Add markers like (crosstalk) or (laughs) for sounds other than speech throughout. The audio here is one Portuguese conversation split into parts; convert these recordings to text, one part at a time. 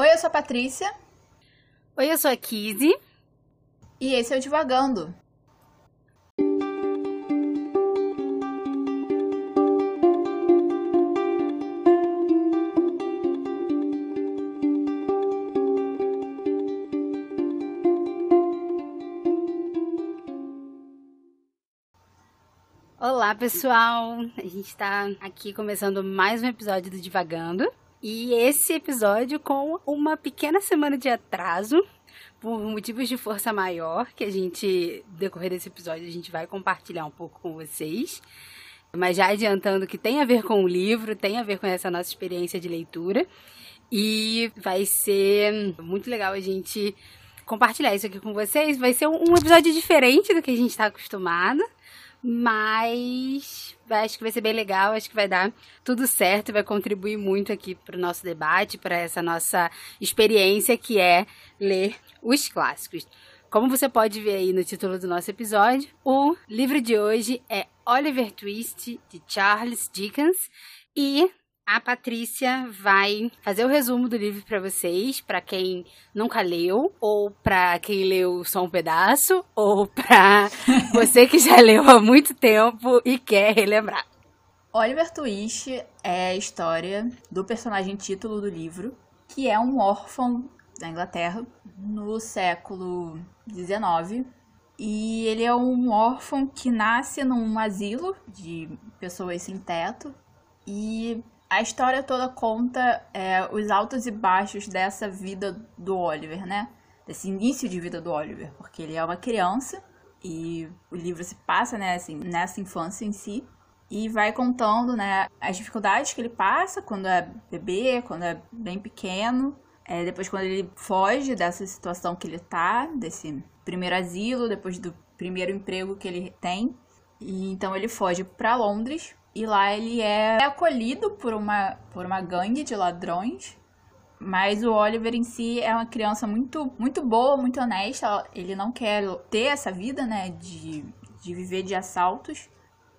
Oi, eu sou a Patrícia. Oi, eu sou a Kizzy. E esse é o Divagando. Olá, pessoal! A gente está aqui começando mais um episódio do Divagando. E esse episódio com uma pequena semana de atraso, por motivos de força maior, que a gente, decorrer desse episódio, a gente vai compartilhar um pouco com vocês. Mas já adiantando que tem a ver com o livro, tem a ver com essa nossa experiência de leitura. E vai ser muito legal a gente compartilhar isso aqui com vocês. Vai ser um episódio diferente do que a gente está acostumado. Mas acho que vai ser bem legal, acho que vai dar tudo certo, vai contribuir muito aqui para o nosso debate, para essa nossa experiência que é ler os clássicos. Como você pode ver aí no título do nosso episódio, o livro de hoje é Oliver Twist, de Charles Dickens, e a Patrícia vai fazer o resumo do livro para vocês, para quem nunca leu, ou para quem leu só um pedaço, ou para (laughs) você que já leu há muito tempo e quer relembrar. Oliver Twist é a história do personagem título do livro, que é um órfão da Inglaterra no século XIX. E ele é um órfão que nasce num asilo de pessoas sem teto. E a história toda conta é, os altos e baixos dessa vida do Oliver, né? Desse início de vida do Oliver, porque ele é uma criança e o livro se passa né, assim, nessa infância em si e vai contando né, as dificuldades que ele passa quando é bebê, quando é bem pequeno, é, depois quando ele foge dessa situação que ele tá, desse primeiro asilo, depois do primeiro emprego que ele tem. E então ele foge para Londres e lá ele é acolhido por uma, por uma gangue de ladrões. Mas o Oliver em si é uma criança muito, muito boa, muito honesta. Ele não quer ter essa vida, né, de, de viver de assaltos.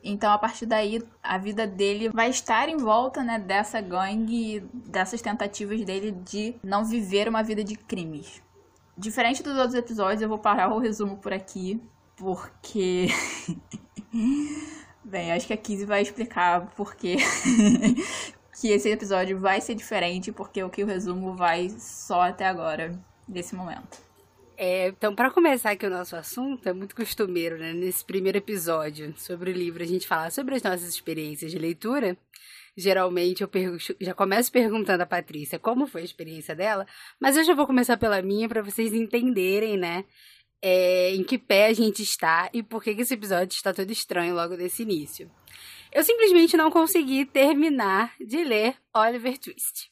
Então, a partir daí, a vida dele vai estar em volta, né, dessa gangue, dessas tentativas dele de não viver uma vida de crimes. Diferente dos outros episódios, eu vou parar o resumo por aqui, porque (laughs) Bem, acho que a Kizzy vai explicar por que (laughs) que esse episódio vai ser diferente, porque o que o resumo vai só até agora, nesse momento. É, então, para começar aqui o nosso assunto, é muito costumeiro, né? Nesse primeiro episódio sobre o livro, a gente falar sobre as nossas experiências de leitura. Geralmente eu já começo perguntando a Patrícia como foi a experiência dela, mas eu já vou começar pela minha para vocês entenderem, né? É, em que pé a gente está e por que, esse episódio está todo estranho logo desse início. Eu simplesmente não consegui terminar de ler Oliver Twist.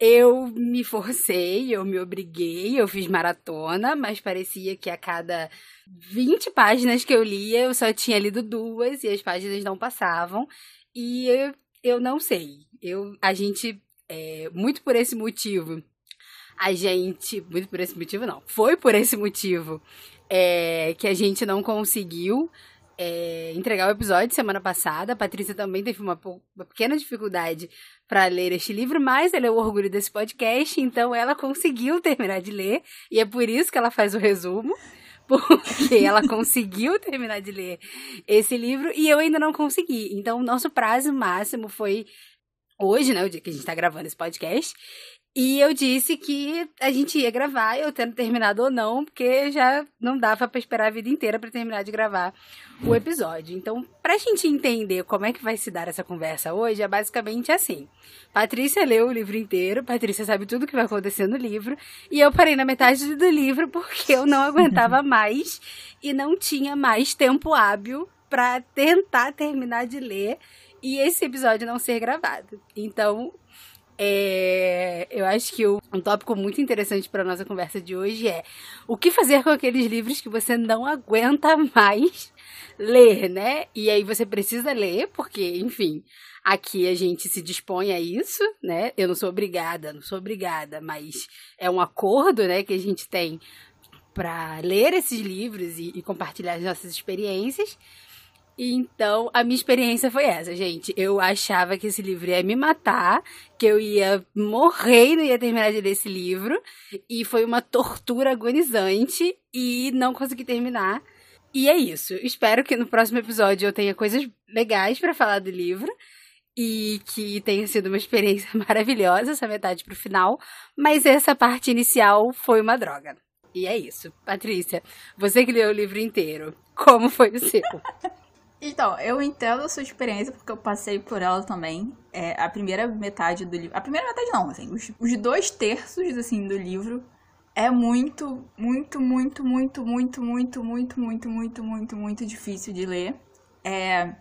Eu me forcei, eu me obriguei, eu fiz maratona, mas parecia que a cada 20 páginas que eu lia, eu só tinha lido duas e as páginas não passavam. E eu, eu não sei. Eu, a gente, é, muito por esse motivo, a gente. Muito por esse motivo, não. Foi por esse motivo é, que a gente não conseguiu é, entregar o episódio semana passada. A Patrícia também teve uma, uma pequena dificuldade para ler este livro, mas ela é o orgulho desse podcast, então ela conseguiu terminar de ler, e é por isso que ela faz o resumo. Porque (laughs) ela conseguiu terminar de ler esse livro e eu ainda não consegui. Então, o nosso prazo máximo foi hoje, né? O dia que a gente tá gravando esse podcast. E eu disse que a gente ia gravar, eu tendo terminado ou não, porque já não dava para esperar a vida inteira para terminar de gravar o episódio. Então, pra gente entender como é que vai se dar essa conversa hoje, é basicamente assim. Patrícia leu o livro inteiro, Patrícia sabe tudo o que vai acontecer no livro, e eu parei na metade do livro porque eu não aguentava (laughs) mais e não tinha mais tempo hábil para tentar terminar de ler e esse episódio não ser gravado. Então, é, eu acho que um tópico muito interessante para nossa conversa de hoje é o que fazer com aqueles livros que você não aguenta mais ler, né? E aí você precisa ler, porque, enfim, aqui a gente se dispõe a isso, né? Eu não sou obrigada, não sou obrigada, mas é um acordo, né, que a gente tem para ler esses livros e, e compartilhar as nossas experiências. Então, a minha experiência foi essa, gente. Eu achava que esse livro ia me matar, que eu ia morrer e não ia terminar de ler esse livro. E foi uma tortura agonizante e não consegui terminar. E é isso. Espero que no próximo episódio eu tenha coisas legais para falar do livro e que tenha sido uma experiência (laughs) maravilhosa essa metade pro final, mas essa parte inicial foi uma droga. E é isso. Patrícia, você que leu o livro inteiro, como foi o seu? (laughs) Então, eu entendo a sua experiência, porque eu passei por ela também. É, a primeira metade do livro. A primeira metade não, assim, os, os dois terços assim, do livro é muito, muito, muito, muito, muito, muito, muito, muito, muito, muito, muito difícil de ler. É,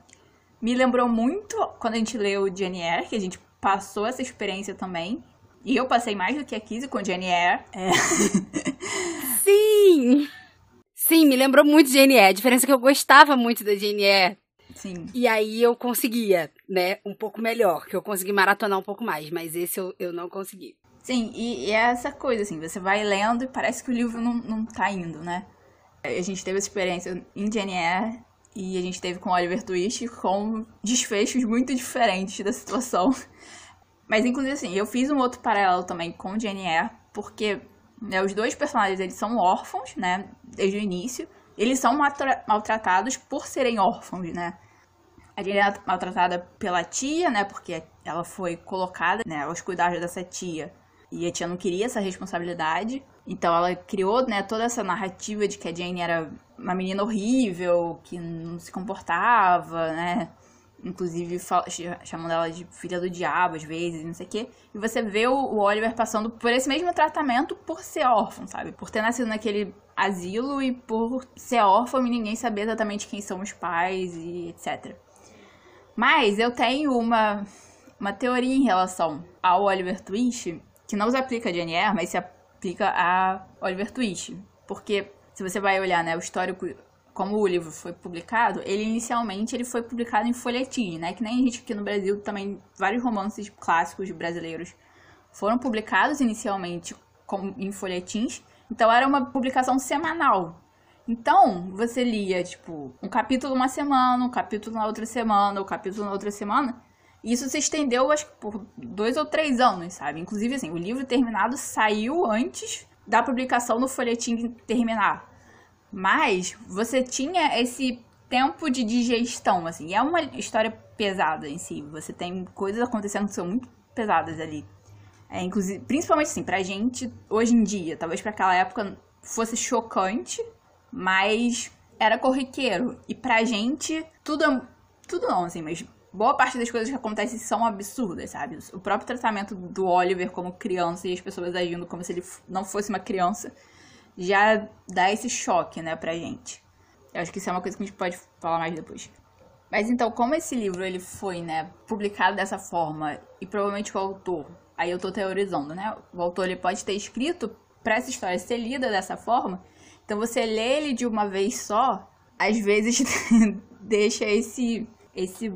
me lembrou muito quando a gente leu Jane Eyre, que a gente passou essa experiência também. E eu passei mais do que a Kizzy com Jane Eyre. É. Sim! Sim, me lembrou muito de Eyre. A diferença é que eu gostava muito da Eyre. Sim. E aí eu conseguia, né, um pouco melhor, que eu consegui maratonar um pouco mais, mas esse eu, eu não consegui. Sim, e, e é essa coisa, assim, você vai lendo e parece que o livro não, não tá indo, né? A gente teve essa experiência em Eyre e a gente teve com Oliver Twist com desfechos muito diferentes da situação. (laughs) Mas, inclusive, assim, eu fiz um outro paralelo também com Eyre, porque né, os dois personagens, eles são órfãos, né, desde o início. Eles são maltratados por serem órfãos, né. A Jane é maltratada pela tia, né, porque ela foi colocada, né, aos cuidados dessa tia. E a tia não queria essa responsabilidade. Então ela criou, né, toda essa narrativa de que a Jane era uma menina horrível, que não se comportava, né? Inclusive chamando ela de filha do diabo às vezes, não sei o quê. E você vê o, Oliver passando por esse mesmo tratamento por ser órfão, sabe? Por ter nascido naquele asilo e por ser órfão e ninguém saber exatamente quem são os pais e etc. Mas eu tenho uma, uma teoria em relação ao Oliver Twist, que não se aplica a Jane mas se aplica a Oliver Twist. Porque se você vai olhar né, o histórico como o livro foi publicado, ele inicialmente ele foi publicado em folhetim, né? Que nem a gente aqui no Brasil também vários romances clássicos brasileiros foram publicados inicialmente com, em folhetins. Então era uma publicação semanal. Então, você lia, tipo, um capítulo uma semana, um capítulo na outra semana, um capítulo na outra semana. E isso se estendeu, acho que por dois ou três anos, sabe? Inclusive, assim, o livro terminado saiu antes da publicação no folhetim terminar. Mas você tinha esse tempo de digestão, assim. É uma história pesada em si. Você tem coisas acontecendo que são muito pesadas ali. É, inclusive, principalmente assim, pra gente, hoje em dia, talvez para aquela época fosse chocante, mas era corriqueiro. E pra gente, tudo é. Tudo não, assim, mas boa parte das coisas que acontecem são absurdas, sabe? O próprio tratamento do Oliver como criança e as pessoas agindo como se ele não fosse uma criança já dá esse choque, né, pra gente. Eu acho que isso é uma coisa que a gente pode falar mais depois. Mas então, como esse livro ele foi, né, publicado dessa forma e provavelmente o autor, aí eu tô teorizando, né? O autor ele pode ter escrito para essa história ser lida dessa forma. Então você lê ele de uma vez só, às vezes (laughs) deixa esse esse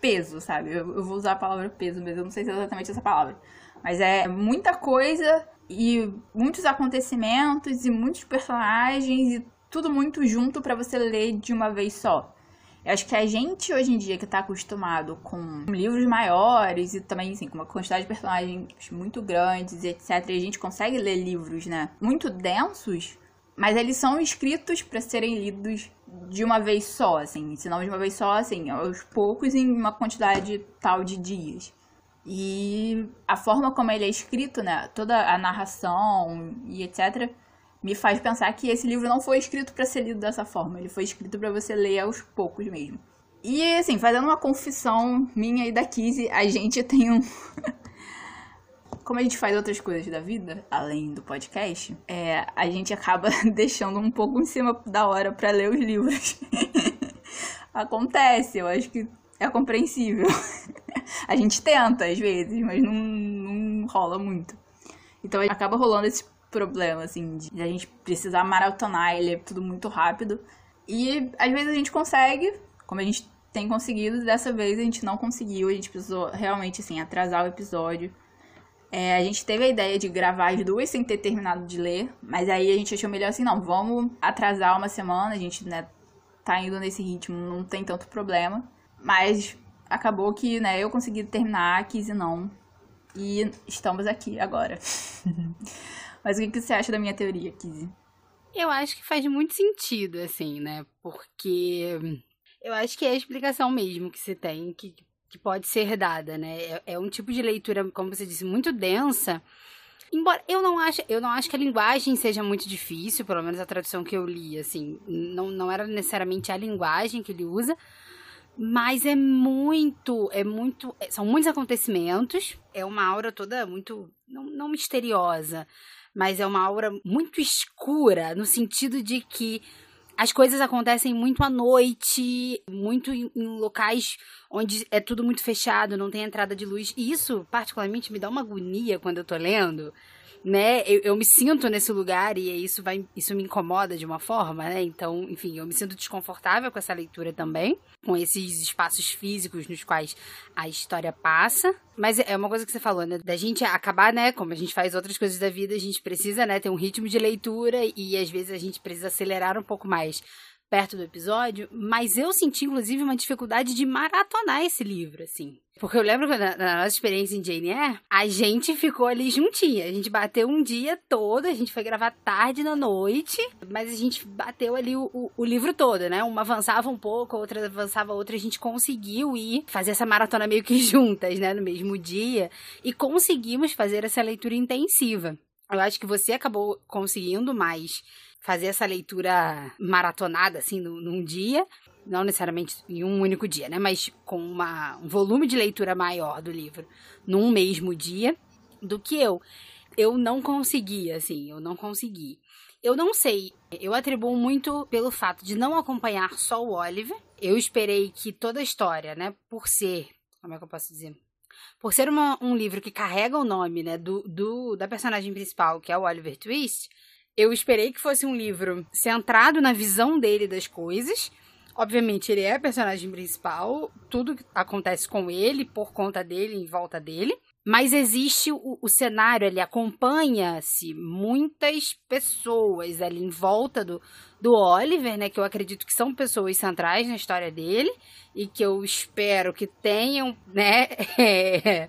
peso, sabe? Eu, eu vou usar a palavra peso, mas eu não sei se é exatamente essa palavra. Mas é muita coisa e muitos acontecimentos e muitos personagens e tudo muito junto para você ler de uma vez só. Eu acho que a gente hoje em dia que tá acostumado com livros maiores e também assim, com uma quantidade de personagens muito grandes, etc, e a gente consegue ler livros, né, muito densos, mas eles são escritos para serem lidos de uma vez só, assim, se não de uma vez só, assim, aos poucos em uma quantidade tal de dias. E a forma como ele é escrito, né, toda a narração e etc, me faz pensar que esse livro não foi escrito para ser lido dessa forma, ele foi escrito para você ler aos poucos mesmo. E assim, fazendo uma confissão minha e da Kizzy, a gente (laughs) tem um (laughs) como a gente faz outras coisas da vida, além do podcast, é, a gente acaba (laughs) deixando um pouco em cima da hora para ler os livros. Acontece, eu acho que é compreensível. (laughs) a gente tenta às vezes, mas não, não rola muito. Então acaba rolando esse problema, assim, de a gente precisar maratonar ele é tudo muito rápido. E às vezes a gente consegue, como a gente tem conseguido, dessa vez a gente não conseguiu, a gente precisou realmente, assim, atrasar o episódio. É, a gente teve a ideia de gravar as duas sem ter terminado de ler, mas aí a gente achou melhor assim, não, vamos atrasar uma semana, a gente, né, tá indo nesse ritmo, não tem tanto problema. Mas acabou que, né, eu consegui terminar, a Kizzy não. E estamos aqui agora. (laughs) Mas o que você acha da minha teoria, Kizzy? Eu acho que faz muito sentido, assim, né? Porque eu acho que é a explicação mesmo que se tem, que, que pode ser dada, né? É, é um tipo de leitura, como você disse, muito densa. Embora eu não acho, eu não acho que a linguagem seja muito difícil, pelo menos a tradução que eu li, assim, não, não era necessariamente a linguagem que ele usa, mas é muito, é muito, é, são muitos acontecimentos, é uma aura toda muito, não, não misteriosa, mas é uma aura muito escura, no sentido de que as coisas acontecem muito à noite, muito em, em, locais onde é tudo muito fechado, não tem entrada de luz. E isso, particularmente, me dá uma agonia quando eu tô lendo né? Eu, eu me sinto nesse lugar e isso vai, isso me incomoda de uma forma, né? Então, enfim, eu me sinto desconfortável com essa leitura também, com esses espaços físicos nos quais a história passa. Mas é uma coisa que você falou, né? Da gente acabar, né? Como a gente faz outras coisas da vida, a gente precisa, né? Ter um ritmo de leitura e às vezes a gente precisa acelerar um pouco mais perto do episódio, mas eu senti, inclusive, uma dificuldade de maratonar esse livro, assim. Porque eu lembro que na, na, nossa experiência em Jane a gente ficou ali juntinha. A gente bateu um dia todo, a gente foi gravar tarde na noite, mas a gente bateu ali o, o, o livro todo, né? Uma avançava um pouco, a outra avançava outra, a gente conseguiu ir fazer essa maratona meio que (laughs) juntas, né? No mesmo dia. E conseguimos fazer essa leitura intensiva. Eu acho que você acabou conseguindo mais fazer essa leitura maratonada, assim, num, num dia. Não necessariamente em um único dia, né? Mas com uma, um volume de leitura maior do livro num mesmo dia do que eu. Eu não consegui, assim, eu não consegui. Eu não sei, eu atribuo muito pelo fato de não acompanhar só o Oliver. Eu esperei que toda a história, né, por ser, como é que eu posso dizer? Por ser uma, um livro que carrega o nome, né, do, do da personagem principal, que é o Oliver Twist, eu esperei que fosse um livro centrado na visão dele das coisas. Obviamente, ele é a personagem principal, tudo acontece com ele, por conta dele, em volta dele. Mas existe o, o cenário, ele acompanha-se muitas pessoas ali em volta do, do Oliver, né? Que eu acredito que são pessoas centrais na história dele e que eu espero que tenham, né? (laughs)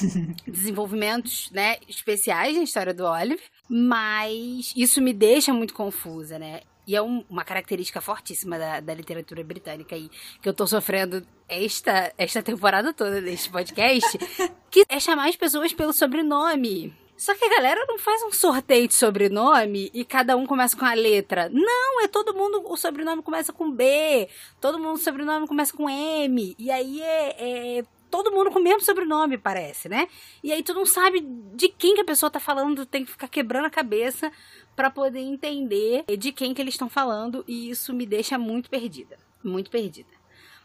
(laughs) desenvolvimentos, né? Especiais na história do Oliver. Mas isso me deixa muito confusa, né? E é um, uma característica fortíssima da, da, literatura britânica aí, que eu tô sofrendo esta, esta temporada toda deste podcast, (laughs) que é chamar as pessoas pelo sobrenome. Só que a galera não faz um sorteio de sobrenome e cada um começa com a letra. Não, é todo mundo, o sobrenome começa com B, todo mundo o sobrenome começa com M. E aí é, é todo mundo com o mesmo sobrenome, parece, né? E aí tu não sabe de quem que a pessoa tá falando, tem que ficar quebrando a cabeça para poder entender de quem que eles estão falando e isso me deixa muito perdida, muito perdida.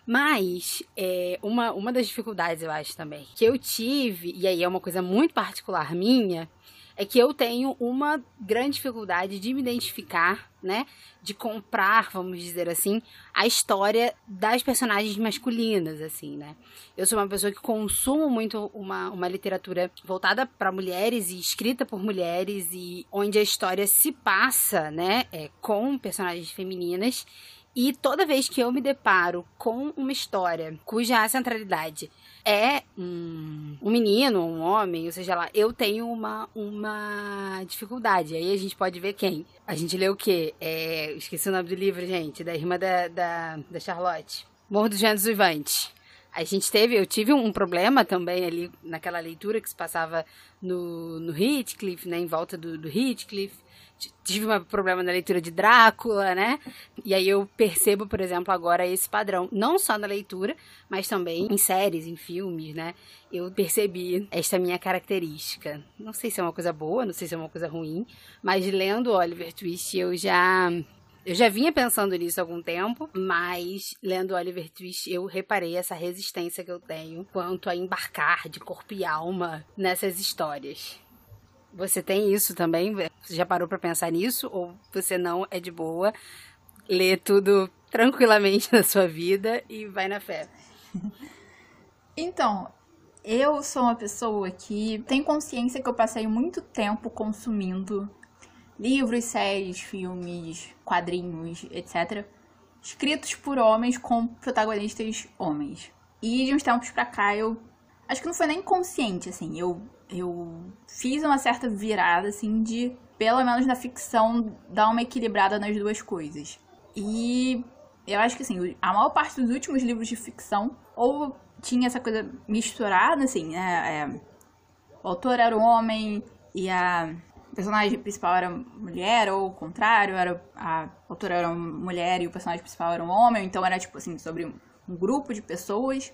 Mas é, uma, uma das dificuldades, eu acho também, que eu tive, e aí é uma coisa muito particular minha, é que eu tenho uma grande dificuldade de me identificar, né? De comprar, vamos dizer assim, a história das personagens masculinas, assim, né? Eu sou uma pessoa que consumo muito uma, uma literatura voltada para mulheres e escrita por mulheres e onde a história se passa, né? É, com personagens femininas. E toda vez que eu me deparo com uma história cuja centralidade é um, um menino, um homem, ou seja lá, eu tenho uma, uma dificuldade. Aí a gente pode ver quem. A gente lê o quê? É, esqueci o nome do livro, gente, da irmã da, da, da Charlotte. Morro do Gêneros Vivante. A gente teve, eu tive um problema também ali naquela leitura que se passava no, no Heathcliff, né, em volta do, do Heathcliff tive um problema na leitura de Drácula, né? E aí eu percebo, por exemplo, agora esse padrão, não só na leitura, mas também em séries, em filmes, né? Eu percebi esta minha característica. Não sei se é uma coisa boa, não sei se é uma coisa ruim, mas lendo Oliver Twist eu já eu já vinha pensando nisso há algum tempo, mas lendo Oliver Twist eu reparei essa resistência que eu tenho quanto a embarcar de corpo e alma nessas histórias. Você tem isso também? Você já parou para pensar nisso? Ou você não é de boa, lê tudo tranquilamente (laughs) na sua vida e vai na fé? (laughs) Então, eu sou uma pessoa que tem consciência que eu passei muito tempo consumindo livros, séries, filmes, quadrinhos, etc. escritos por homens com protagonistas homens. E de uns tempos pra cá eu acho que não foi nem consciente assim, eu eu fiz uma certa virada assim de pelo menos na ficção dar uma equilibrada nas duas coisas. E eu acho que assim, a maior parte dos últimos livros de ficção ou tinha essa coisa misturada assim, né? É, o autor era um homem e a personagem principal era mulher, ou o contrário, era a autora era uma mulher e o personagem principal era um homem, então era tipo assim, sobre um grupo de pessoas.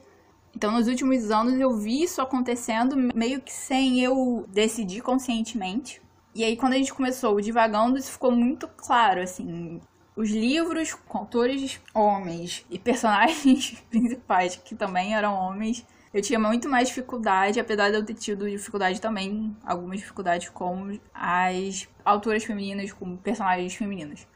Então, nos últimos anos eu vi isso acontecendo meio que sem eu decidir conscientemente. E aí, quando a gente começou o Divagando, isso ficou muito claro, assim. Os livros com autores homens e personagens (laughs) principais que também eram homens eu tinha muito mais dificuldade, apesar de eu ter tido dificuldade também, algumas dificuldades com as autoras femininas, com personagens femininos.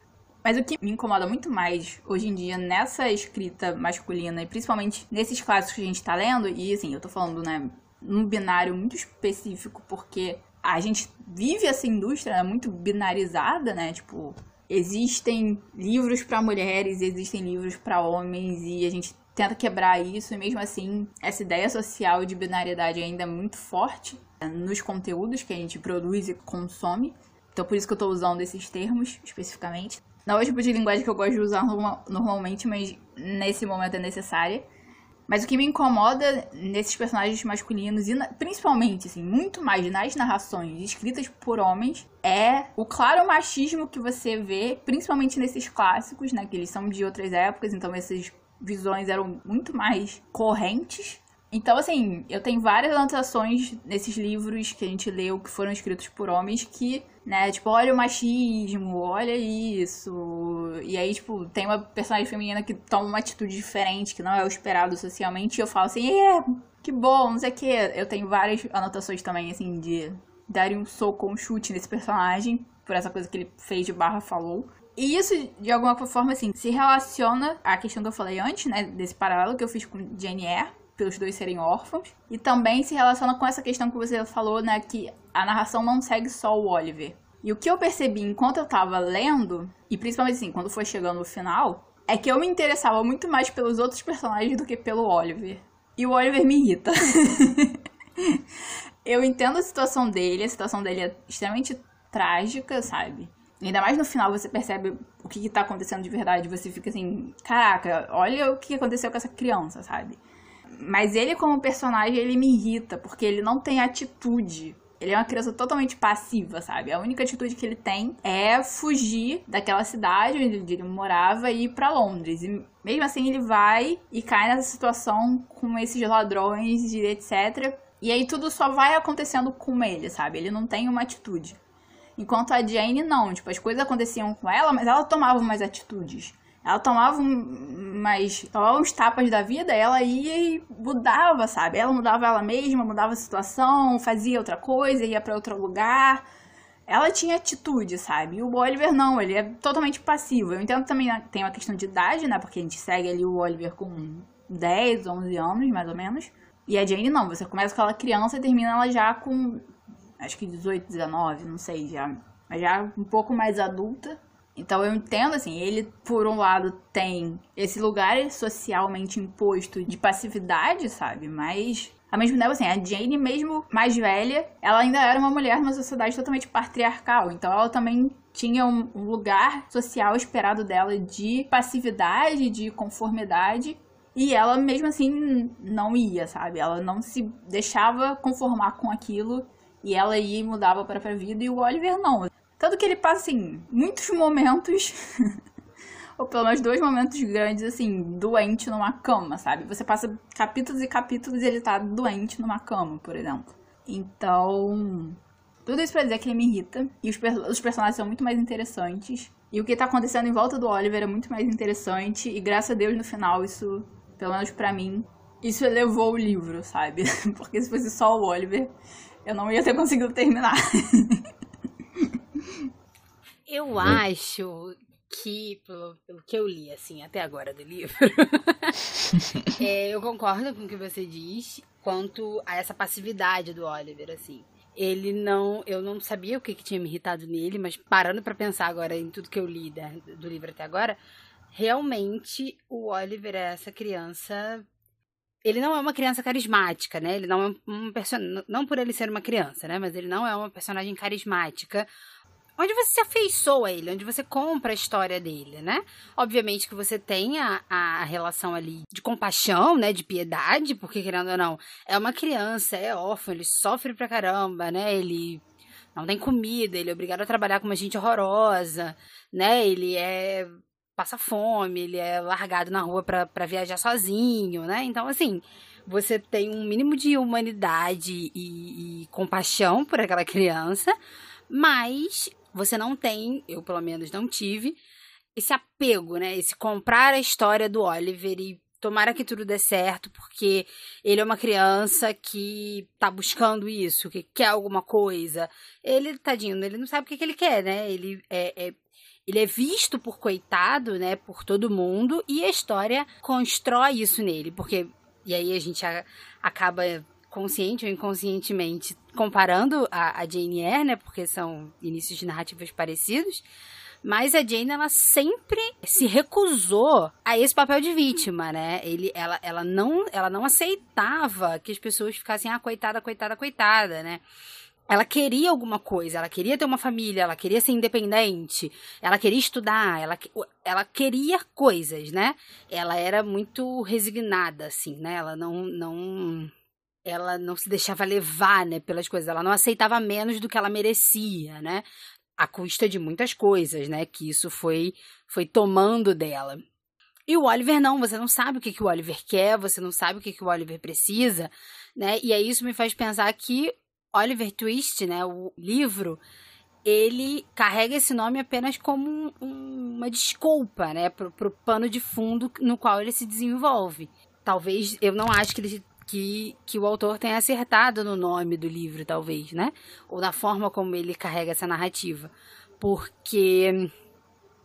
Mas o que me incomoda muito mais hoje em dia nessa escrita masculina, e principalmente nesses clássicos que a gente tá lendo, e assim, eu tô falando, né, num binário muito específico, porque a gente vive essa indústria né, muito binarizada, né? Tipo, existem livros para mulheres, existem livros para homens, e a gente tenta quebrar isso, e mesmo assim, essa ideia social de binariedade ainda é muito forte né, nos conteúdos que a gente produz e consome. Então, por isso que eu estou usando esses termos especificamente. Não é o tipo de linguagem que eu gosto de usar normalmente, mas nesse momento é necessária. Mas o que me incomoda nesses personagens masculinos, e principalmente, assim, muito mais nas narrações escritas por homens, é o claro machismo que você vê, principalmente nesses clássicos, né? Que eles são de outras épocas, então esses visões eram muito mais correntes. Então, assim, eu tenho várias anotações nesses livros que a gente leu que foram escritos por homens que, né, tipo, olha o machismo, olha isso. E aí, tipo, tem uma personagem feminina que toma uma atitude diferente, que não é o esperado socialmente, e eu falo assim, é, que bom, não sei o que. Eu tenho várias anotações também, assim, de darem um soco ou um chute nesse personagem, por essa coisa que ele fez de barra falou. E isso, de alguma forma, assim, se relaciona à questão que eu falei antes, né? Desse paralelo que eu fiz com Jane Eyre, pelos dois serem órfãos. E também se relaciona com essa questão que você falou, né? Que a narração não segue só o Oliver. E o que eu percebi enquanto eu tava lendo, e principalmente assim, quando foi chegando no final, é que eu me interessava muito mais pelos outros personagens do que pelo Oliver. E o Oliver me irrita. (laughs) eu entendo a situação dele, a situação dele é extremamente trágica, sabe? Ainda mais no final você percebe o que, está acontecendo de verdade. Você fica assim, caraca, olha o que aconteceu com essa criança, sabe? Mas ele, como personagem, ele me irrita, porque ele não tem atitude. Ele é uma criança totalmente passiva, sabe? A única atitude que ele tem é fugir daquela cidade onde ele morava e ir para Londres. E mesmo assim ele vai e cai nessa situação com esses ladrões e etc. E aí tudo só vai acontecendo com ele, sabe? Ele não tem uma atitude. Enquanto a Jane não, tipo, as coisas aconteciam com ela, mas ela tomava mais atitudes. Ela tomava mais. tomava uns tapas da vida, ela ia e mudava, sabe? Ela mudava ela mesma, mudava a situação, fazia outra coisa, ia para outro lugar. Ela tinha atitude, sabe? E o Oliver não, ele é totalmente passivo. Eu entendo também tem uma questão de idade, né? Porque a gente segue ali o Oliver com 10, 11 anos, mais ou menos. E a Jane não, você começa com ela criança e termina ela já com acho que 18, 19, não sei, já, já um pouco mais adulta. Então eu entendo assim, ele por um lado tem esse lugar socialmente imposto de passividade, sabe? Mas ao mesmo tempo assim, a Jane mesmo mais velha, ela ainda era uma mulher numa sociedade totalmente patriarcal, então ela também tinha um, um lugar social esperado dela de passividade, de conformidade, e ela mesmo assim não ia, sabe? Ela não se deixava conformar com aquilo e ela ia e mudava para a vida e o Oliver não. Tanto que ele passa, assim, muitos momentos, (laughs) ou pelo menos dois momentos grandes, assim, doente numa cama, sabe? Você passa capítulos e capítulos e ele tá doente numa cama, por exemplo. Então, tudo isso pra dizer que ele me irrita. E os, os personagens são muito mais interessantes. E o que tá acontecendo em volta do Oliver é muito mais interessante. E graças a Deus, no final, isso, pelo menos pra mim, isso elevou o livro, sabe? (laughs) Porque se fosse só o Oliver, eu não ia ter conseguido terminar. (laughs) eu acho que, pelo, pelo, que eu li, assim, até agora do livro, (laughs) é, eu concordo com o que você diz quanto a essa passividade do Oliver, assim. Ele não. Eu não sabia o que, que tinha me irritado nele, mas parando para pensar agora em tudo que eu li né, do livro até agora, realmente o Oliver é essa criança. Ele não é uma criança carismática, né? Ele não é um personagem. Não por ele ser uma criança, né? Mas ele não é uma personagem carismática onde você se afeiçoa a ele, onde você compra a história dele, né? Obviamente que você tem a, a relação ali de compaixão, né? De piedade, porque querendo ou não, é uma criança, é órfão, ele sofre pra caramba, né? Ele não tem comida, ele é obrigado a trabalhar com uma gente horrorosa, né? Ele é passa fome, ele é largado na rua para viajar sozinho, né? Então, assim, você tem um mínimo de humanidade e, e compaixão por aquela criança, mas você não tem, eu pelo menos não tive, esse apego, né? Esse comprar a história do Oliver e tomara que tudo dê certo, porque ele é uma criança que tá buscando isso, que quer alguma coisa. Ele, tadinho, ele não sabe o que, que ele quer, né? Ele é, é ele é visto por coitado, né, por todo mundo, e a história constrói isso nele, porque e aí a gente acaba consciente ou inconscientemente comparando a, a Jane Eyre, né, porque são inícios de narrativas parecidos, mas a Jane, ela sempre se recusou a esse papel de vítima, né? Ele, ela, ela, não, ela não aceitava que as pessoas ficassem, ah, coitada, coitada, coitada, né? ela queria alguma coisa, ela queria ter uma família, ela queria ser independente, ela queria estudar, ela, ela queria coisas, né? Ela era muito resignada, assim, né? Ela não, não, ela não se deixava levar, né, pelas coisas, ela não aceitava menos do que ela merecia, né? À custa de muitas coisas, né? Que isso foi, foi tomando dela. E o Oliver não, você não sabe o que, que o Oliver quer, você não sabe o que, que o Oliver precisa, né? E aí isso me faz pensar que Oliver Twist, né, o livro, ele carrega esse nome apenas como um, um, uma desculpa, né, pro, pro pano de fundo no qual ele se desenvolve. Talvez, eu não acho que ele que, que o autor tenha acertado no nome do livro, talvez, né? Ou na forma como ele carrega essa narrativa. Porque,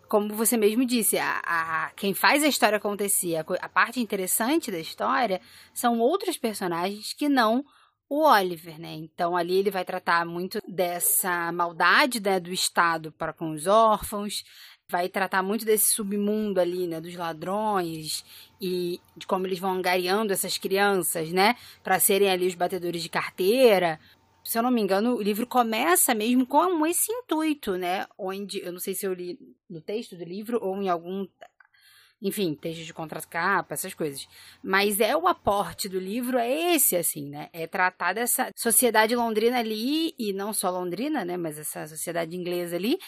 como você mesmo disse, a, a quem faz a história acontecer, a, a parte interessante da história, são outros personagens que não o Oliver, né? Então ali ele vai tratar muito dessa maldade né, do Estado para com os órfãos, vai tratar muito desse submundo ali, né, dos ladrões e de como eles vão angariando essas crianças, né, para serem ali os batedores de carteira. Se eu não me engano, o livro começa mesmo com esse intuito, né, onde eu não sei se eu li no texto do livro ou em algum enfim, textos de contracapa, essas coisas. Mas é o aporte do livro, é esse, assim, né? É tratar dessa sociedade londrina ali, e não só londrina, né? Mas essa sociedade inglesa ali,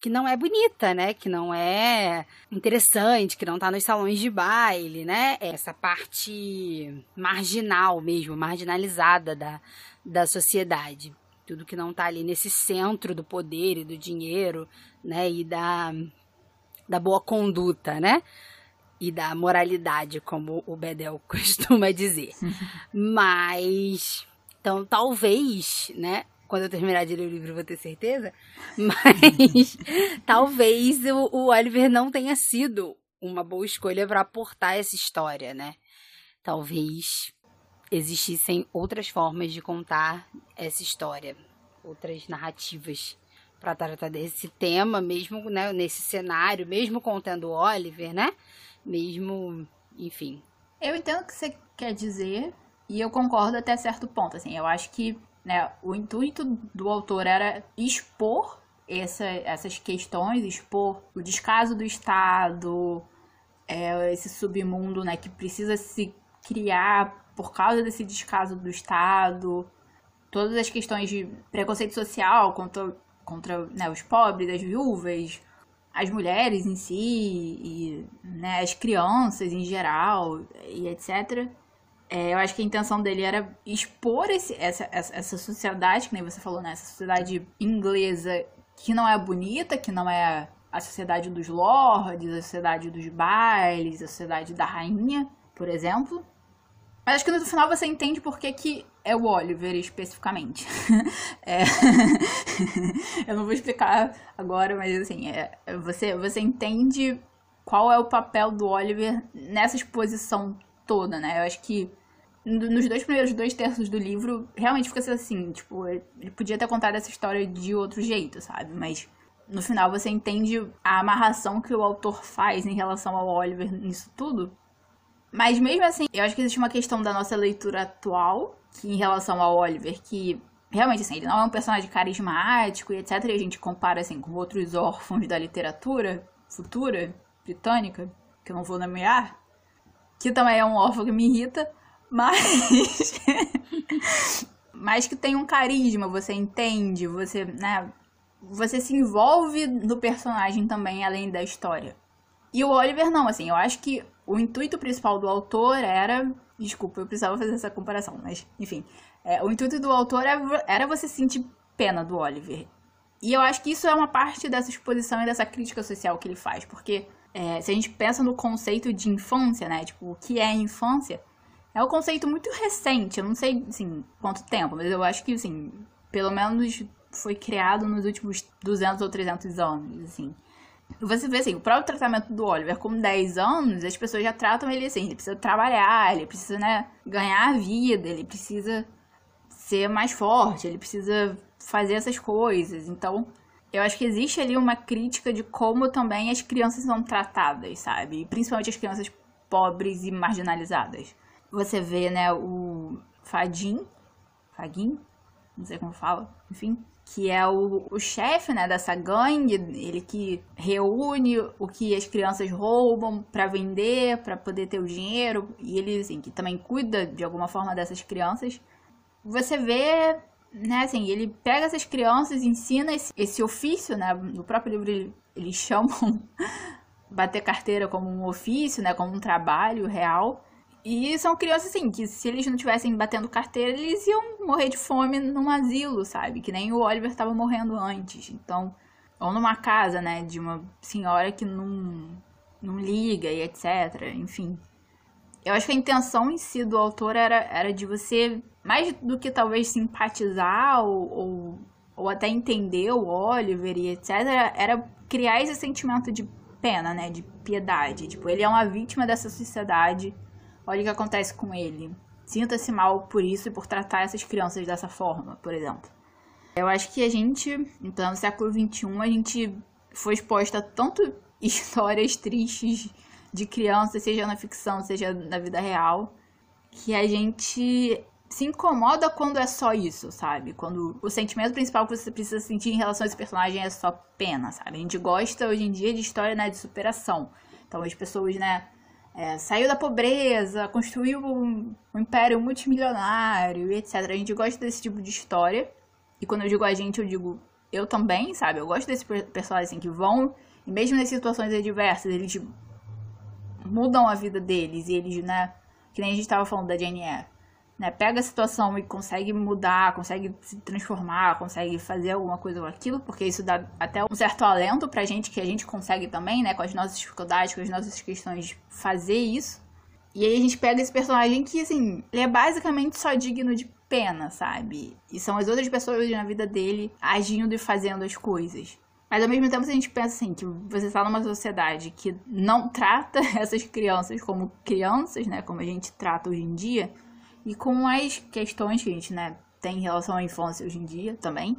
que não é bonita, né? Que não é interessante, que não tá nos salões de baile, né? É essa parte marginal mesmo, marginalizada da, da sociedade. Tudo que não tá ali nesse centro do poder e do dinheiro, né? E da da boa conduta, né? E da moralidade, como o Bedel (laughs) costuma dizer. Mas, então, talvez, né? Quando eu terminar de ler o livro, vou ter certeza. Mas, (laughs) talvez o, o Oliver não tenha sido uma boa escolha para aportar essa história, né? Talvez existissem outras formas de contar essa história, outras narrativas para tratar desse tema, mesmo né, nesse cenário, mesmo contendo o Oliver, né? Mesmo, enfim. Eu entendo o que você quer dizer e eu concordo até certo ponto. Assim, eu acho que né, o intuito do autor era expor essa, essas questões, expor o descaso do Estado, é, esse submundo né, que precisa se criar por causa desse descaso do Estado, todas as questões de preconceito social contra contra né, os pobres, as viúvas, as mulheres em si, e né, as crianças em geral, e etc. É, eu acho que a intenção dele era expor esse, essa, essa, essa sociedade, que nem você falou, né? Essa sociedade inglesa que não é bonita, que não é a sociedade dos lords, a sociedade dos bailes, a sociedade da rainha, por exemplo. Mas acho que no final você entende por que, que é o Oliver especificamente. (laughs) é... (laughs) eu não vou explicar agora, mas assim, é... você, você entende qual é o papel do Oliver nessa exposição toda, né? Eu acho que nos dois primeiros dois terços do livro, realmente fica assim, tipo, ele podia ter contado essa história de outro jeito, sabe? Mas no final você entende a amarração que o autor faz em relação ao Oliver nisso tudo. Mas mesmo assim, eu acho que existe uma questão da nossa leitura atual, que em relação ao Oliver, que realmente assim, ele não é um personagem carismático e etc. E a gente compara assim com outros órfãos da literatura futura britânica, que eu não vou nomear, que também é um órfão que me irrita, mas (laughs) mas que tem um carisma, você entende, você, né, você se envolve no personagem também além da história. E o Oliver não, assim, eu acho que o intuito principal do autor era, desculpa, eu precisava fazer essa comparação, mas enfim, é, o intuito do autor era, era você sentir pena do Oliver. E eu acho que isso é uma parte dessa exposição e dessa crítica social que ele faz, porque é, se a gente pensa no conceito de infância, né, tipo, o que é infância, é um conceito muito recente, eu não sei, assim, quanto tempo, mas eu acho que, assim, pelo menos foi criado nos últimos 200 ou 300 anos, assim. Você vê, assim, o próprio tratamento do Oliver, com 10 anos, as pessoas já tratam ele assim, ele precisa trabalhar, ele precisa, né, ganhar a vida, ele precisa ser mais forte, ele precisa fazer essas coisas. Então, eu acho que existe ali uma crítica de como também as crianças são tratadas, sabe? Principalmente as crianças pobres e marginalizadas você vê, né, o Fadim, Fagin, não sei como fala, enfim, que é o, o chefe, né, dessa gangue, ele que reúne o que as crianças roubam para vender, para poder ter o dinheiro, e ele, assim, que também cuida de alguma forma dessas crianças. Você vê, né, assim, ele pega essas crianças, ensina esse, esse ofício, né, no próprio livro ele, eles chamam (laughs) bater carteira como um ofício, né, como um trabalho real, e são crianças, assim, que se eles não tivessem batendo carteira, eles iam morrer de fome num asilo, sabe? Que nem o Oliver estava morrendo antes. Então, ou numa casa, né, de uma senhora que não, não liga e etc. Enfim. Eu acho que a intenção em si do autor era, era de você, mais do que talvez simpatizar ou, ou, ou até entender o Oliver e etc., era criar esse sentimento de pena, né, de piedade. Tipo, ele é uma vítima dessa sociedade Olha o que acontece com ele. Sinta-se mal por isso e por tratar essas crianças dessa forma, por exemplo. Eu acho que a gente, em pleno século XXI, a gente foi exposta a tanto (laughs) histórias tristes de crianças, seja na ficção, seja na vida real, que a gente se incomoda quando é só isso, sabe? Quando o sentimento principal que você precisa sentir em relação a esse personagem é só pena, sabe? A gente gosta hoje em dia de história né, de superação. Então as pessoas, né, é, saiu da pobreza, construiu um, um império multimilionário, etc. A gente gosta desse tipo de história. E quando eu digo a gente, eu digo eu também, sabe? Eu gosto desses personagens assim, que vão, e mesmo nas situações adversas, eles mudam a vida deles. E eles, né? Que nem a gente tava falando da Jane né, pega a situação e consegue mudar, consegue se transformar, consegue fazer alguma coisa com aquilo, porque isso dá até um certo alento pra gente, que a gente consegue também, né, com as nossas dificuldades, com as nossas questões, fazer isso. E aí a gente pega esse personagem que, assim, ele é basicamente só digno de pena, sabe? E são as outras pessoas na vida dele agindo e fazendo as coisas. Mas ao mesmo tempo, se a gente pensa assim, que você está numa sociedade que não trata (laughs) essas crianças como crianças, né? Como a gente trata hoje em dia, e com as questões que a gente né, tem em relação à infância hoje em dia também,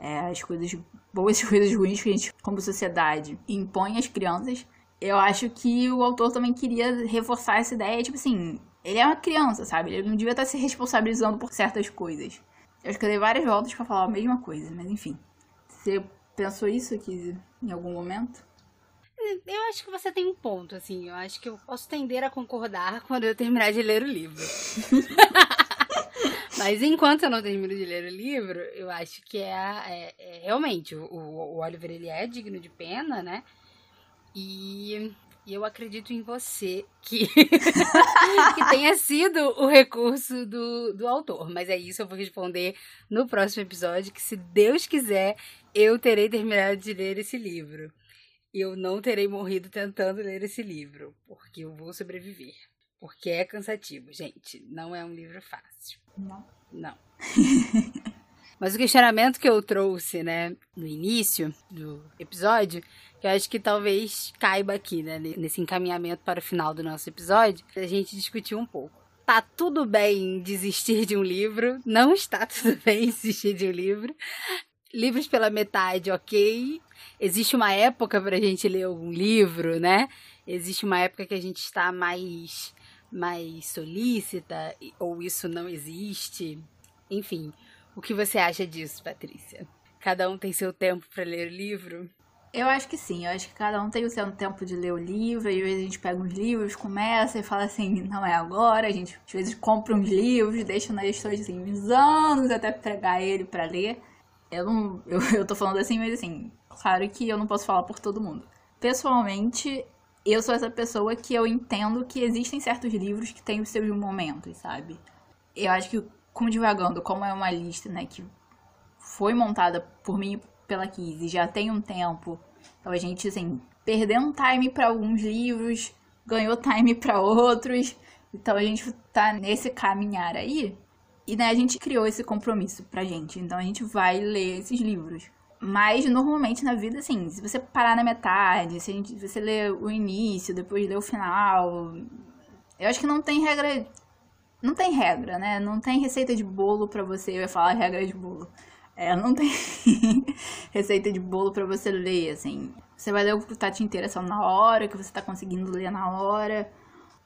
é, as coisas boas e (laughs) as coisas ruins que a gente, como sociedade, impõe às crianças, eu acho que o autor também queria reforçar essa ideia, tipo assim, ele é uma criança, sabe? Ele não devia estar se responsabilizando por certas coisas. Eu acho que eu dei várias voltas para falar a mesma coisa, mas enfim. Pensou isso aqui em algum momento? Eu acho que você tem um ponto, assim. Eu acho que eu posso tender a concordar (laughs) quando eu terminar de ler o livro. (laughs) Mas enquanto eu não termino de ler o livro, eu acho que é, é, é realmente o, o, Oliver ele é digno de pena, né? E, e eu acredito em você que, (laughs) que tenha sido o recurso do, do autor. Mas é isso, eu vou responder no próximo episódio, que se Deus quiser, eu terei terminado de ler esse livro eu não terei morrido tentando ler esse livro, porque eu vou sobreviver. Porque é cansativo, gente. Não é um livro fácil. Não. Não. (laughs) Mas o questionamento que eu trouxe, né, no início do episódio, que eu acho que talvez caiba aqui, né, nesse encaminhamento para o final do nosso episódio, a gente discutiu um pouco. Tá tudo bem desistir de um livro, não está (laughs) tudo bem desistir de um livro. Livros pela metade, ok. Existe uma época pra gente ler um livro, né? Existe uma época que a gente está mais mais solícita ou isso não existe? Enfim, o que você acha disso, Patrícia? Cada um tem seu tempo para ler o livro? Eu acho que sim, eu acho que cada um tem o seu tempo de ler o livro, e às vezes a gente pega uns livros, começa e fala assim, não é agora, a gente às vezes compra uns livros, deixa na assim, uns anos até pegar ele para ler. Eu não. (laughs) Eu, eu tô falando assim, mas assim, claro que eu não posso falar por todo mundo. Pessoalmente, eu sou essa pessoa que eu entendo que existem certos livros que têm os seus momentos, sabe? Eu acho que, como divagando, como é uma lista, né, que foi montada por mim pela Kiz e já tem um tempo. Então a gente, assim, perdeu um time para alguns livros, ganhou time para outros. Então a gente tá nesse caminhar aí. E né, a gente criou esse compromisso pra gente. Então a gente vai ler esses livros. Mas normalmente na vida, assim, se você parar na metade, se, gente, se você ler o início, depois ler o final. Eu acho que não tem regra. Não tem regra, né? Não tem receita de bolo para você. Eu ia falar regra de bolo. É, não tem (laughs) receita de bolo para você ler, assim. Você vai ler o tá te interessando na hora, que você tá conseguindo ler na hora.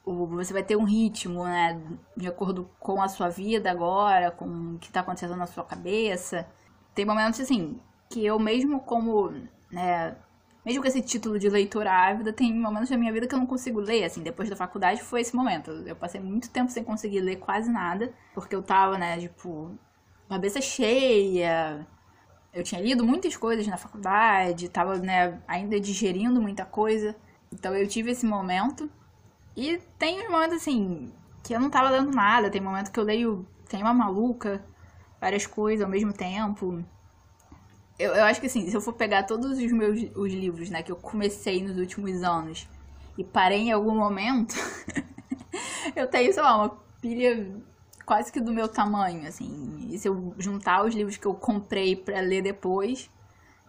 Você vai ter um ritmo, né? De acordo com a sua vida agora, com o que tá acontecendo na sua cabeça. Tem momentos, assim, que eu mesmo como, né... Mesmo com esse título de leitora ávida, tem momentos da minha vida que eu não consigo ler, assim, depois da faculdade foi esse momento. Eu passei muito tempo sem conseguir ler quase nada, porque eu tava, né, tipo, cabeça cheia. Eu tinha lido muitas coisas na faculdade, tava, né, ainda digerindo muita coisa. Então eu tive esse momento. E tem momentos assim, que eu não tava lendo nada. Tem momento que eu leio, tem uma maluca, várias coisas ao mesmo tempo. Eu, eu acho que assim, se eu for pegar todos os meus os livros, né, que eu comecei nos últimos anos e parei em algum momento, (laughs) eu tenho, sei lá, uma pilha quase que do meu tamanho, assim. E se eu juntar os livros que eu comprei para ler depois,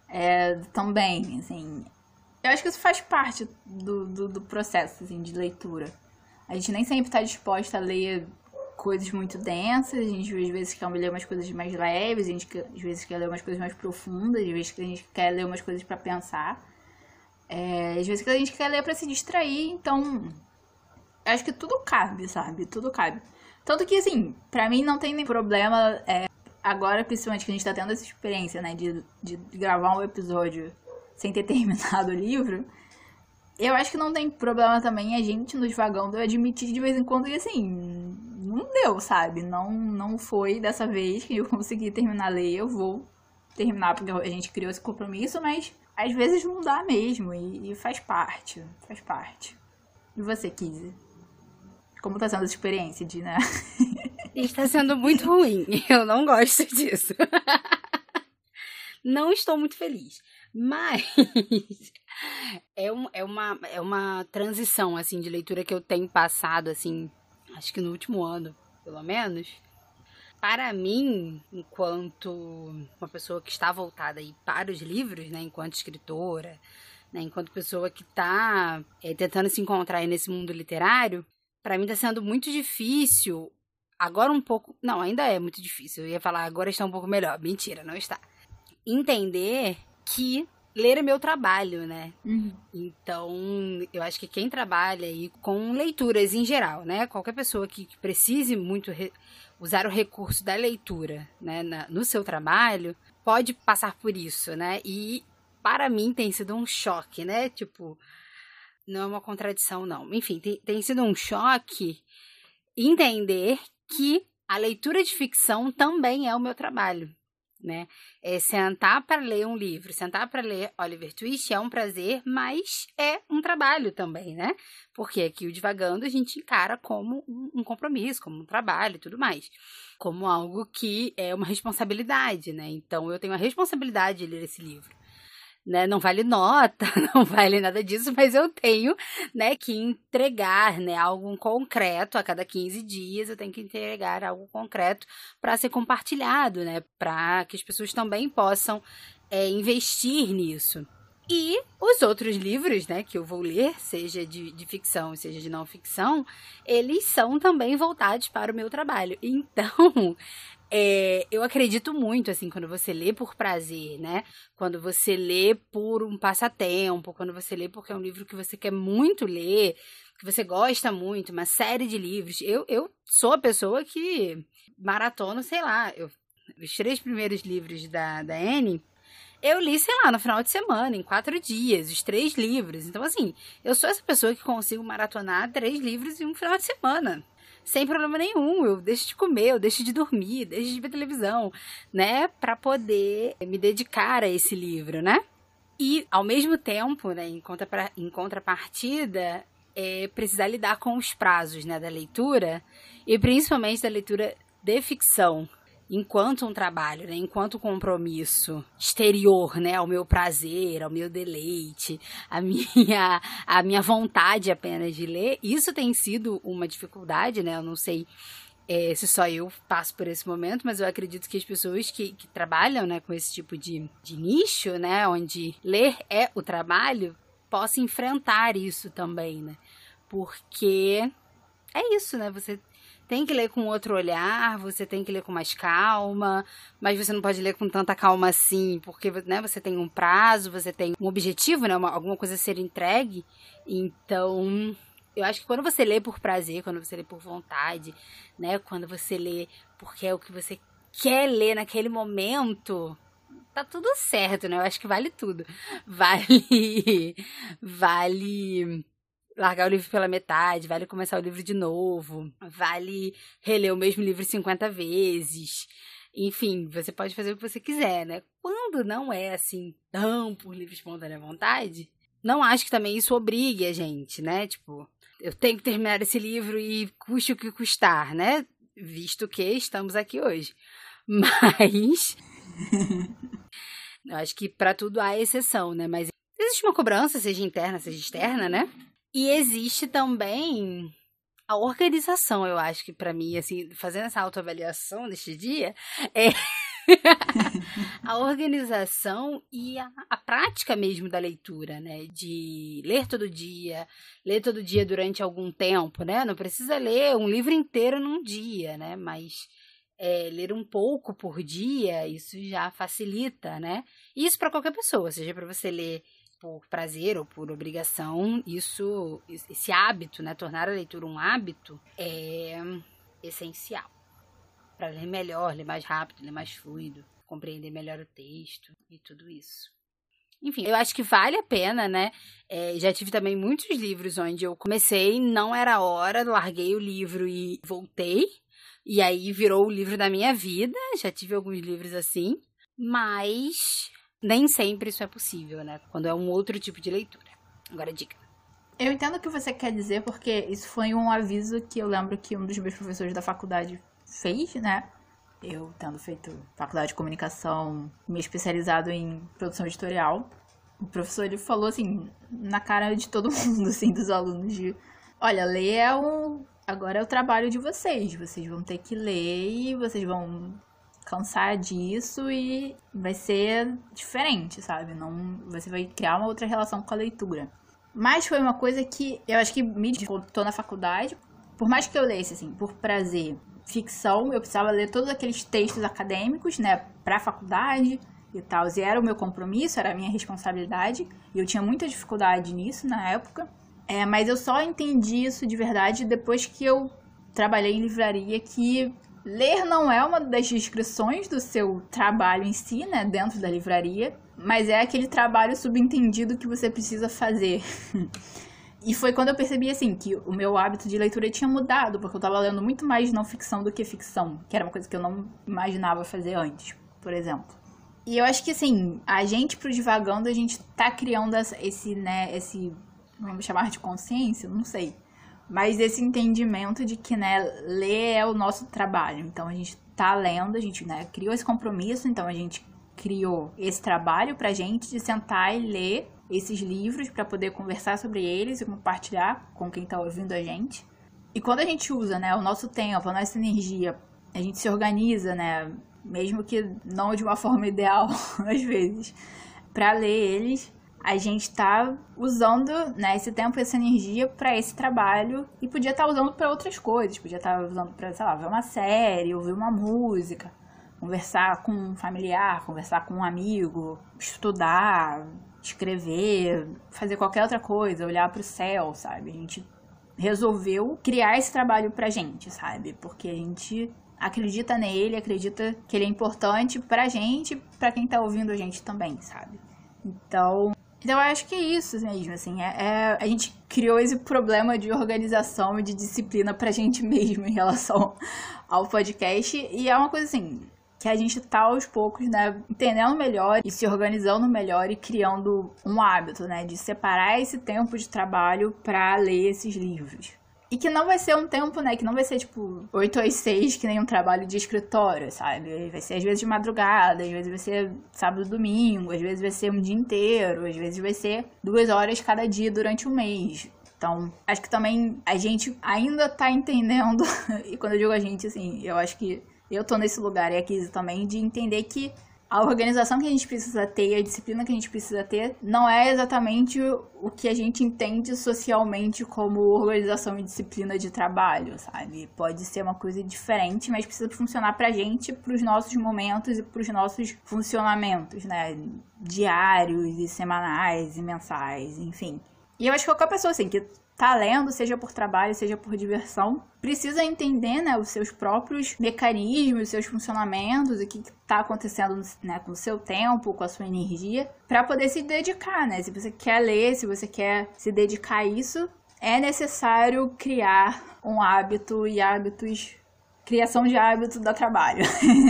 é, também, assim. Eu acho que isso faz parte do, do, do, processo, assim, de leitura. A gente nem sempre está disposta a ler coisas muito densas, a gente às vezes quer ler umas coisas mais leves, a gente às vezes quer ler umas coisas mais profundas, às vezes a gente quer ler umas coisas para pensar. É, às vezes a gente quer ler para se distrair, então acho que tudo cabe, sabe? Tudo cabe. Tanto que, assim, pra mim não tem nem problema. É, agora, principalmente que a gente tá tendo essa experiência, né, de, de gravar um episódio sem ter (laughs) terminado o livro. Eu acho que não tem problema também a gente no Devagando admitir de vez em quando que, assim, não deu, sabe? Não, não foi dessa vez que eu (laughs) consegui terminar a ler. Eu vou terminar porque a gente criou esse compromisso, mas às vezes não dá mesmo e, e faz parte, faz parte. E você, Kizzy? Como tá sendo essa experiência de, né? (laughs) Está sendo muito ruim. Eu não gosto disso. Não estou muito feliz. Mas (laughs) é, um, é, uma, é uma transição, assim, de leitura que eu tenho passado, assim, acho que no último ano, pelo menos. Para mim, enquanto uma pessoa que está voltada aí para os livros, né, enquanto escritora, né, enquanto pessoa que está é, tentando se encontrar aí nesse mundo literário, para mim está sendo muito difícil. Agora um pouco. Não, ainda é muito difícil. Eu ia falar agora está um pouco melhor. Mentira, não está. Entender que ler é meu trabalho, né? Uhum. Então, eu acho que quem trabalha aí com leituras em geral, né? Qualquer pessoa que, que precise muito usar o recurso da leitura, né, na, no seu trabalho, pode passar por isso, né? E para mim tem sido um choque, né? Tipo, não é uma contradição, não. Enfim, tem, tem sido um choque entender que a leitura de ficção também é o meu trabalho. Né? É sentar para ler um livro, sentar para ler Oliver Twist é um prazer, mas é um trabalho também, né? Porque aqui o Divagando a gente encara como um compromisso, como um trabalho e tudo mais. Como algo que é uma responsabilidade, né? Então eu tenho a responsabilidade de ler esse livro né? Não vale nota, (laughs) não vale nada disso, mas eu tenho, né, que entregar, né, algo concreto a cada 15 dias, eu tenho que entregar algo concreto para ser compartilhado, né, para que as pessoas também possam é, investir nisso. E os outros livros, né, que eu vou ler, seja de, de ficção, seja de não ficção, eles são também voltados para o meu trabalho. (laughs) Então, é, eu acredito muito, assim, quando você lê por prazer, né? Quando você lê por um passatempo, quando você lê porque é um livro que você quer muito ler, que você gosta muito, uma série de livros. Eu, eu sou a pessoa que maratona, sei lá, eu, os três primeiros livros da, da Anne, eu li, sei lá, no final de semana, em quatro dias, os três livros. Então, assim, eu sou essa pessoa que consigo maratonar três livros em um final de semana sem problema nenhum. Eu deixo de comer, eu deixo de dormir, deixo de ver televisão, né? Para poder me dedicar a esse livro, né? E, ao mesmo tempo, né, em, contra, em contrapartida, é precisar lidar com os prazos né, da leitura, e principalmente da leitura de ficção, enquanto um trabalho, né, enquanto compromisso exterior, né, ao meu prazer, ao meu deleite, a (laughs) minha a minha vontade apenas de ler, isso tem sido uma dificuldade, né? Eu não sei é, se só eu passo por esse momento, mas eu acredito que as pessoas que, que trabalham, né, com esse tipo de, de nicho, né, onde ler é o trabalho, possam enfrentar isso também, né? Porque é isso, né? Você tem que ler com outro olhar, você tem que ler com mais calma, mas você não pode ler com tanta calma assim, porque né, você tem um prazo, você tem um objetivo, né, uma, alguma coisa a ser entregue. Então, eu acho que quando você lê por prazer, quando você lê por vontade, né, quando você lê porque é o que você quer ler naquele momento, tá tudo certo, né? Eu acho que vale tudo. (laughs) Vale vale largar o livro pela metade, vale começar o livro de novo, vale reler o mesmo livro 50 vezes. Enfim, você pode fazer o que você quiser, né? Quando não é assim tão por livre espontânea vontade, não acho que também isso obrigue a gente, né? Tipo, eu tenho que terminar esse livro e custe o que custar, né? Visto que estamos aqui hoje. (laughs) Mas. (laughs) eu acho que para tudo há exceção, né? Mas existe uma cobrança, seja interna, seja externa, né? E existe também a organização, eu acho que para mim, assim, fazendo essa autoavaliação neste dia, é (laughs) a organização e a, a, prática mesmo da leitura, né? De ler todo dia, ler todo dia durante algum tempo, né? Não precisa ler um livro inteiro num dia, né? Mas é, ler um pouco por dia, isso já facilita, né? Isso para qualquer pessoa, seja para você ler por prazer ou por obrigação, isso, esse hábito, né, tornar a leitura um hábito, é essencial para ler melhor, ler mais rápido, ler mais fluido, compreender melhor o texto e tudo isso. Enfim, eu acho que vale a pena, né? É, já tive também muitos livros onde eu comecei, não era hora, larguei o livro e voltei. E aí virou o livro da minha vida. Já tive alguns livros assim. Mas nem sempre isso é possível, né? Quando é um outro tipo de leitura. Agora, dica. Eu entendo o que você quer dizer, porque isso foi um aviso que eu lembro que um dos meus professores da faculdade fez, né? Eu tendo feito faculdade de comunicação, me especializado em produção editorial. O professor ele falou assim, na cara de todo (laughs) mundo, assim, dos alunos, de olha, ler é um. Agora é o trabalho de vocês. Vocês vão ter que ler e vocês vão cansar disso e vai ser diferente, sabe? Não, você vai criar uma outra relação com a leitura. Mas foi uma coisa que eu acho que me dificultou na faculdade. Por mais que eu lesse, assim, por prazer, ficção, eu precisava ler todos aqueles textos acadêmicos, né, pra faculdade e tal. E era o meu compromisso, era a minha responsabilidade. E eu tinha muita dificuldade nisso na época. É, mas eu só entendi isso de verdade depois que eu trabalhei em livraria, que Ler não é uma das descrições do seu trabalho em si, né, dentro da livraria, mas é aquele trabalho subentendido que você precisa fazer. (laughs) e foi quando eu percebi, assim, que o meu hábito de leitura tinha mudado, porque eu tava lendo muito mais não ficção do que ficção, que era uma coisa que eu não imaginava fazer antes, por exemplo. E eu acho que, assim, a gente pro Divagando, a gente tá criando esse, né, esse, vamos chamar de consciência, não sei mas esse entendimento de que, né, ler é o nosso trabalho. Então a gente tá lendo, a gente, né, criou esse compromisso, então a gente criou esse trabalho pra gente de sentar e ler esses livros para poder conversar sobre eles e compartilhar com quem tá ouvindo a gente. E quando a gente usa, né, o nosso tempo, a nossa energia, a gente se organiza, né, mesmo que não de uma forma (laughs) ideal às vezes, para ler eles, a gente tá usando né, esse tempo, essa energia para esse trabalho e podia estar tá usando para outras coisas, podia estar tá usando para, sei lá, ver uma série, ouvir uma música, conversar com um familiar, conversar com um amigo, estudar, escrever, fazer qualquer outra coisa, olhar para o céu, sabe? A gente resolveu criar esse trabalho pra gente, sabe? Porque a gente acredita nele, acredita que ele é importante pra gente, pra quem tá ouvindo a gente também, sabe? Então, então eu acho que é isso mesmo, assim, é, é, a gente criou esse problema de organização e de disciplina pra gente (laughs) mesmo em relação ao podcast, e é uma coisa assim, que a gente tá aos poucos, né, entendendo melhor e se organizando melhor e criando um hábito, né, de separar esse tempo de trabalho para ler esses livros. E que não vai ser um tempo, né? Que não vai ser tipo 8 às 6, que nem um trabalho de escritório, sabe? Vai ser às vezes de madrugada, às vezes vai ser sábado domingo, às vezes vai ser um dia inteiro, às vezes vai ser duas horas cada dia durante o mês. Então, acho que também a gente ainda tá entendendo, (laughs) e quando eu digo a gente, assim, eu acho que eu tô nesse lugar e aqui também de entender que a organização que a gente precisa ter, a disciplina que a gente precisa ter, não é exatamente o que a gente entende socialmente como organização e disciplina de trabalho, sabe? Pode ser uma coisa diferente, mas precisa funcionar pra gente, pros nossos momentos e pros nossos funcionamentos, né? Diários e semanais e mensais, enfim. E eu acho que qualquer pessoa, assim, que tá lendo, seja por trabalho, seja por diversão, precisa entender, né, os seus próprios mecanismos, os seus funcionamentos, o que está acontecendo, né, com o seu tempo, com a sua energia, para poder se dedicar, né? Se você quer ler, se você quer se dedicar a isso, é necessário criar um hábito e hábitos criação de hábito dá trabalho.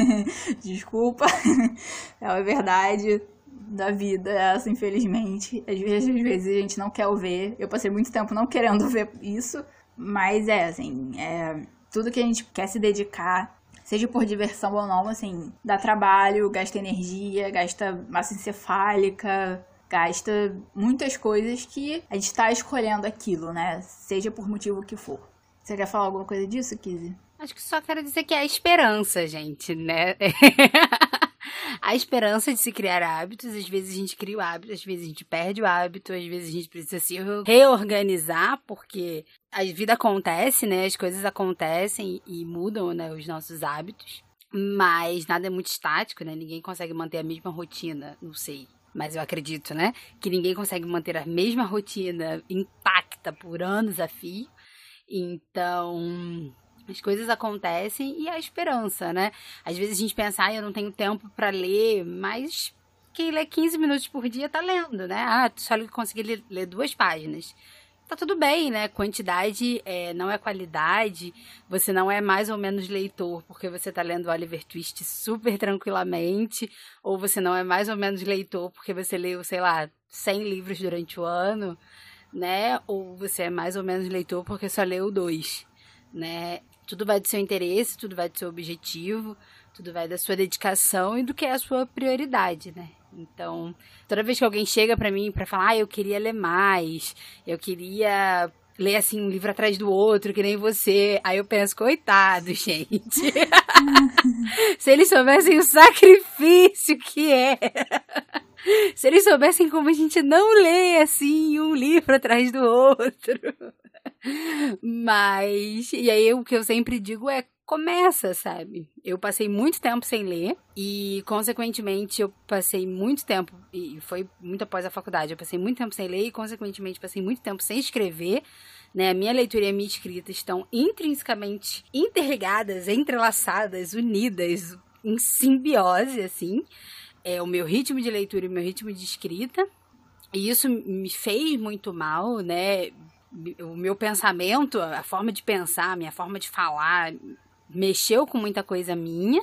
(laughs) Desculpa, (laughs) é uma verdade da vida essa, infelizmente. Às vezes, às vezes a gente não quer ver. Eu passei muito tempo não querendo (laughs) ver isso, mas é assim, é, tudo que a gente quer se dedicar, seja por diversão ou não, assim, dá trabalho, gasta energia, gasta massa encefálica, gasta muitas coisas que a gente está escolhendo aquilo, né? Seja por motivo que for. Você quer falar alguma coisa disso, Kizzy? Acho que só quero dizer que é a esperança, gente, né? (laughs) a esperança de se criar hábitos. Às vezes a gente cria o hábito, às vezes a gente perde o hábito, às vezes a gente precisa se reorganizar, porque a vida acontece, né? As coisas acontecem e mudam né, os nossos hábitos. Mas nada é muito estático, né? Ninguém consegue manter a mesma rotina, não sei. Mas eu acredito, né? Que ninguém consegue manter a mesma rotina intacta por anos a fio. Então, as coisas acontecem e a esperança, né? Às vezes a gente pensa, ah, eu não tenho tempo para ler, mas quem lê 15 minutos por dia tá lendo, né? Ah, só conseguir ler, ler duas páginas. Tá tudo bem, né? Quantidade é, não é qualidade. Você não é mais ou menos leitor porque você tá lendo Oliver Twist super tranquilamente. Ou você não é mais ou menos leitor porque você leu, sei lá, 100 livros durante o ano, né? Ou você é mais ou menos leitor porque só leu dois, né? Tudo vai do seu interesse, tudo vai do seu objetivo, tudo vai da sua dedicação e do que é a sua prioridade, né? Então, toda vez que alguém chega para mim para falar, ah, eu queria ler mais, eu queria ler assim um livro atrás do outro, que nem você. Aí eu penso, coitado, (laughs) gente. (laughs) Se eles soubessem o sacrifício que é. Se eles soubessem como a gente não lê assim um livro atrás do outro. Mas, e aí o que eu sempre digo é começa, sabe? Eu passei muito tempo sem ler e, consequentemente, eu passei muito tempo, e foi muito após a faculdade, eu passei muito tempo sem ler e, consequentemente, passei muito tempo sem escrever. Né? A minha leitura e a minha escrita estão intrinsecamente interligadas, entrelaçadas, unidas, em simbiose, assim. É o meu ritmo de leitura e o meu ritmo de escrita. E isso me fez muito mal, né? O meu pensamento, a forma de pensar, a minha forma de falar, mexeu com muita coisa minha.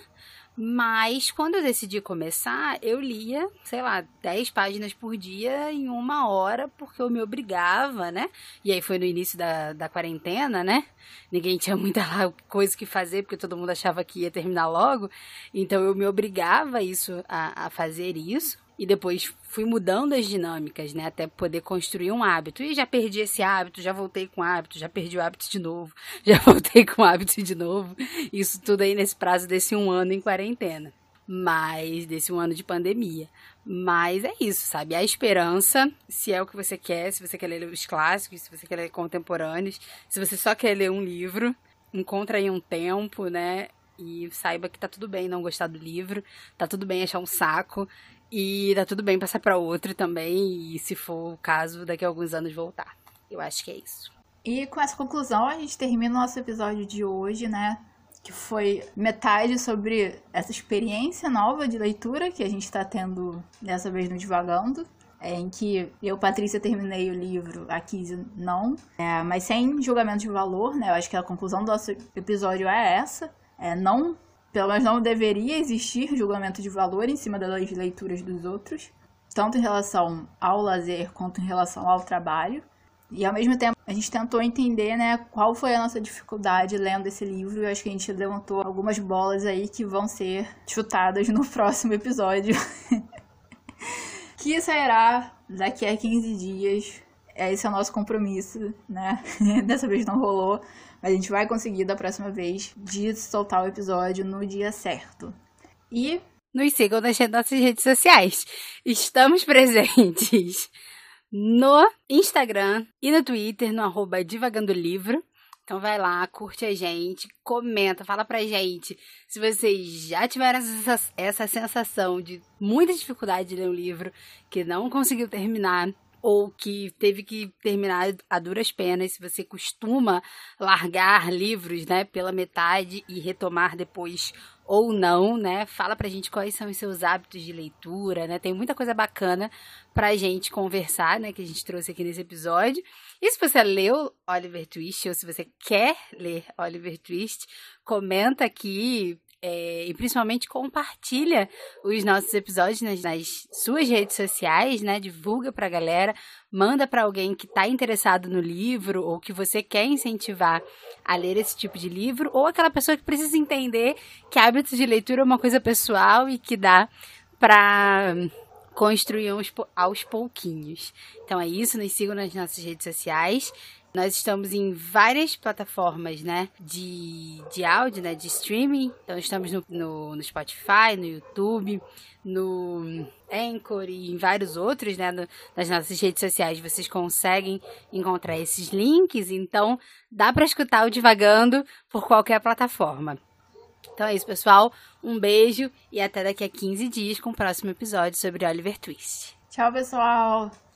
Mas quando eu decidi começar, eu lia, sei lá, 10 páginas por dia em uma hora, porque eu me obrigava, né? E aí foi no início da, da quarentena, né? Ninguém tinha muita coisa que fazer, porque todo mundo achava que ia terminar logo. Então eu me obrigava isso a, a fazer isso. E depois fui mudando as dinâmicas, né? Até poder construir um hábito. E já perdi esse hábito, já voltei com o hábito, já perdi o hábito de novo, (laughs) já voltei com o hábito de novo. Isso tudo aí nesse prazo desse um ano em quarentena. mas desse um ano de pandemia. Mas é isso, sabe? A esperança, se é o que você quer, se você quer ler os clássicos, se você quer ler contemporâneos, se você só quer ler um livro, encontra aí um tempo, né? E saiba que tá tudo bem não gostar do livro, tá tudo bem achar um saco e tá tudo bem passar para outro também, e se for o caso, daqui a alguns anos voltar. Eu acho que é isso. E com essa conclusão, a gente termina o nosso episódio de hoje, né? Que foi metade sobre essa experiência nova de leitura que a gente está tendo dessa vez no Divagando. É, em que eu, Patrícia, terminei o livro, a Kizzy não, é, mas sem julgamento de valor, né? Eu acho que a conclusão do nosso episódio é essa. É, não, pelo menos não deveria existir julgamento de valor em cima das leituras dos outros, tanto em relação ao lazer quanto em relação ao trabalho. E ao mesmo tempo a gente tentou entender, né, qual foi a nossa dificuldade lendo esse livro. E acho que a gente levantou algumas bolas aí que vão ser chutadas no (laughs) próximo episódio. (laughs) que sairá daqui a 15 dias. Esse é o nosso compromisso, né? (laughs) Dessa vez não rolou, a gente vai conseguir da próxima vez de soltar o episódio no dia certo. E nos sigam nas nossas redes sociais. Estamos presentes no Instagram e no Twitter, no arroba Divagando Livro. Então vai lá, curte a gente, comenta, fala pra gente se vocês já tiveram essa, essa sensação de muita dificuldade de ler um livro, que não conseguiu terminar, ou que teve que terminar a duras penas, se você costuma largar livros, né, pela metade e retomar depois ou não, né? Fala pra gente quais são os seus hábitos de leitura, né? Tem muita coisa bacana pra gente conversar, né? Que a gente trouxe aqui nesse episódio. E se você leu Oliver Twist, ou se você quer ler Oliver Twist, comenta aqui é, e principalmente compartilha os nossos episódios nas, nas, suas redes sociais, né? Divulga pra galera, manda para alguém que está interessado no livro ou que você quer incentivar a ler esse tipo de livro, ou aquela pessoa que precisa entender que hábitos de leitura é uma coisa pessoal e que dá para construir aos, aos pouquinhos. Então é isso, nos sigam nas nossas redes sociais. Nós estamos em várias plataformas, né, de, de áudio, né, de streaming. Então estamos no, no, no Spotify, no YouTube, no Anchor e em vários outros, né, no, nas nossas redes sociais. Vocês conseguem encontrar esses links. Então dá para escutar o Divagando por qualquer plataforma. Então é isso, pessoal. Um beijo e até daqui a 15 dias com o próximo episódio sobre Oliver Twist. Tchau, pessoal!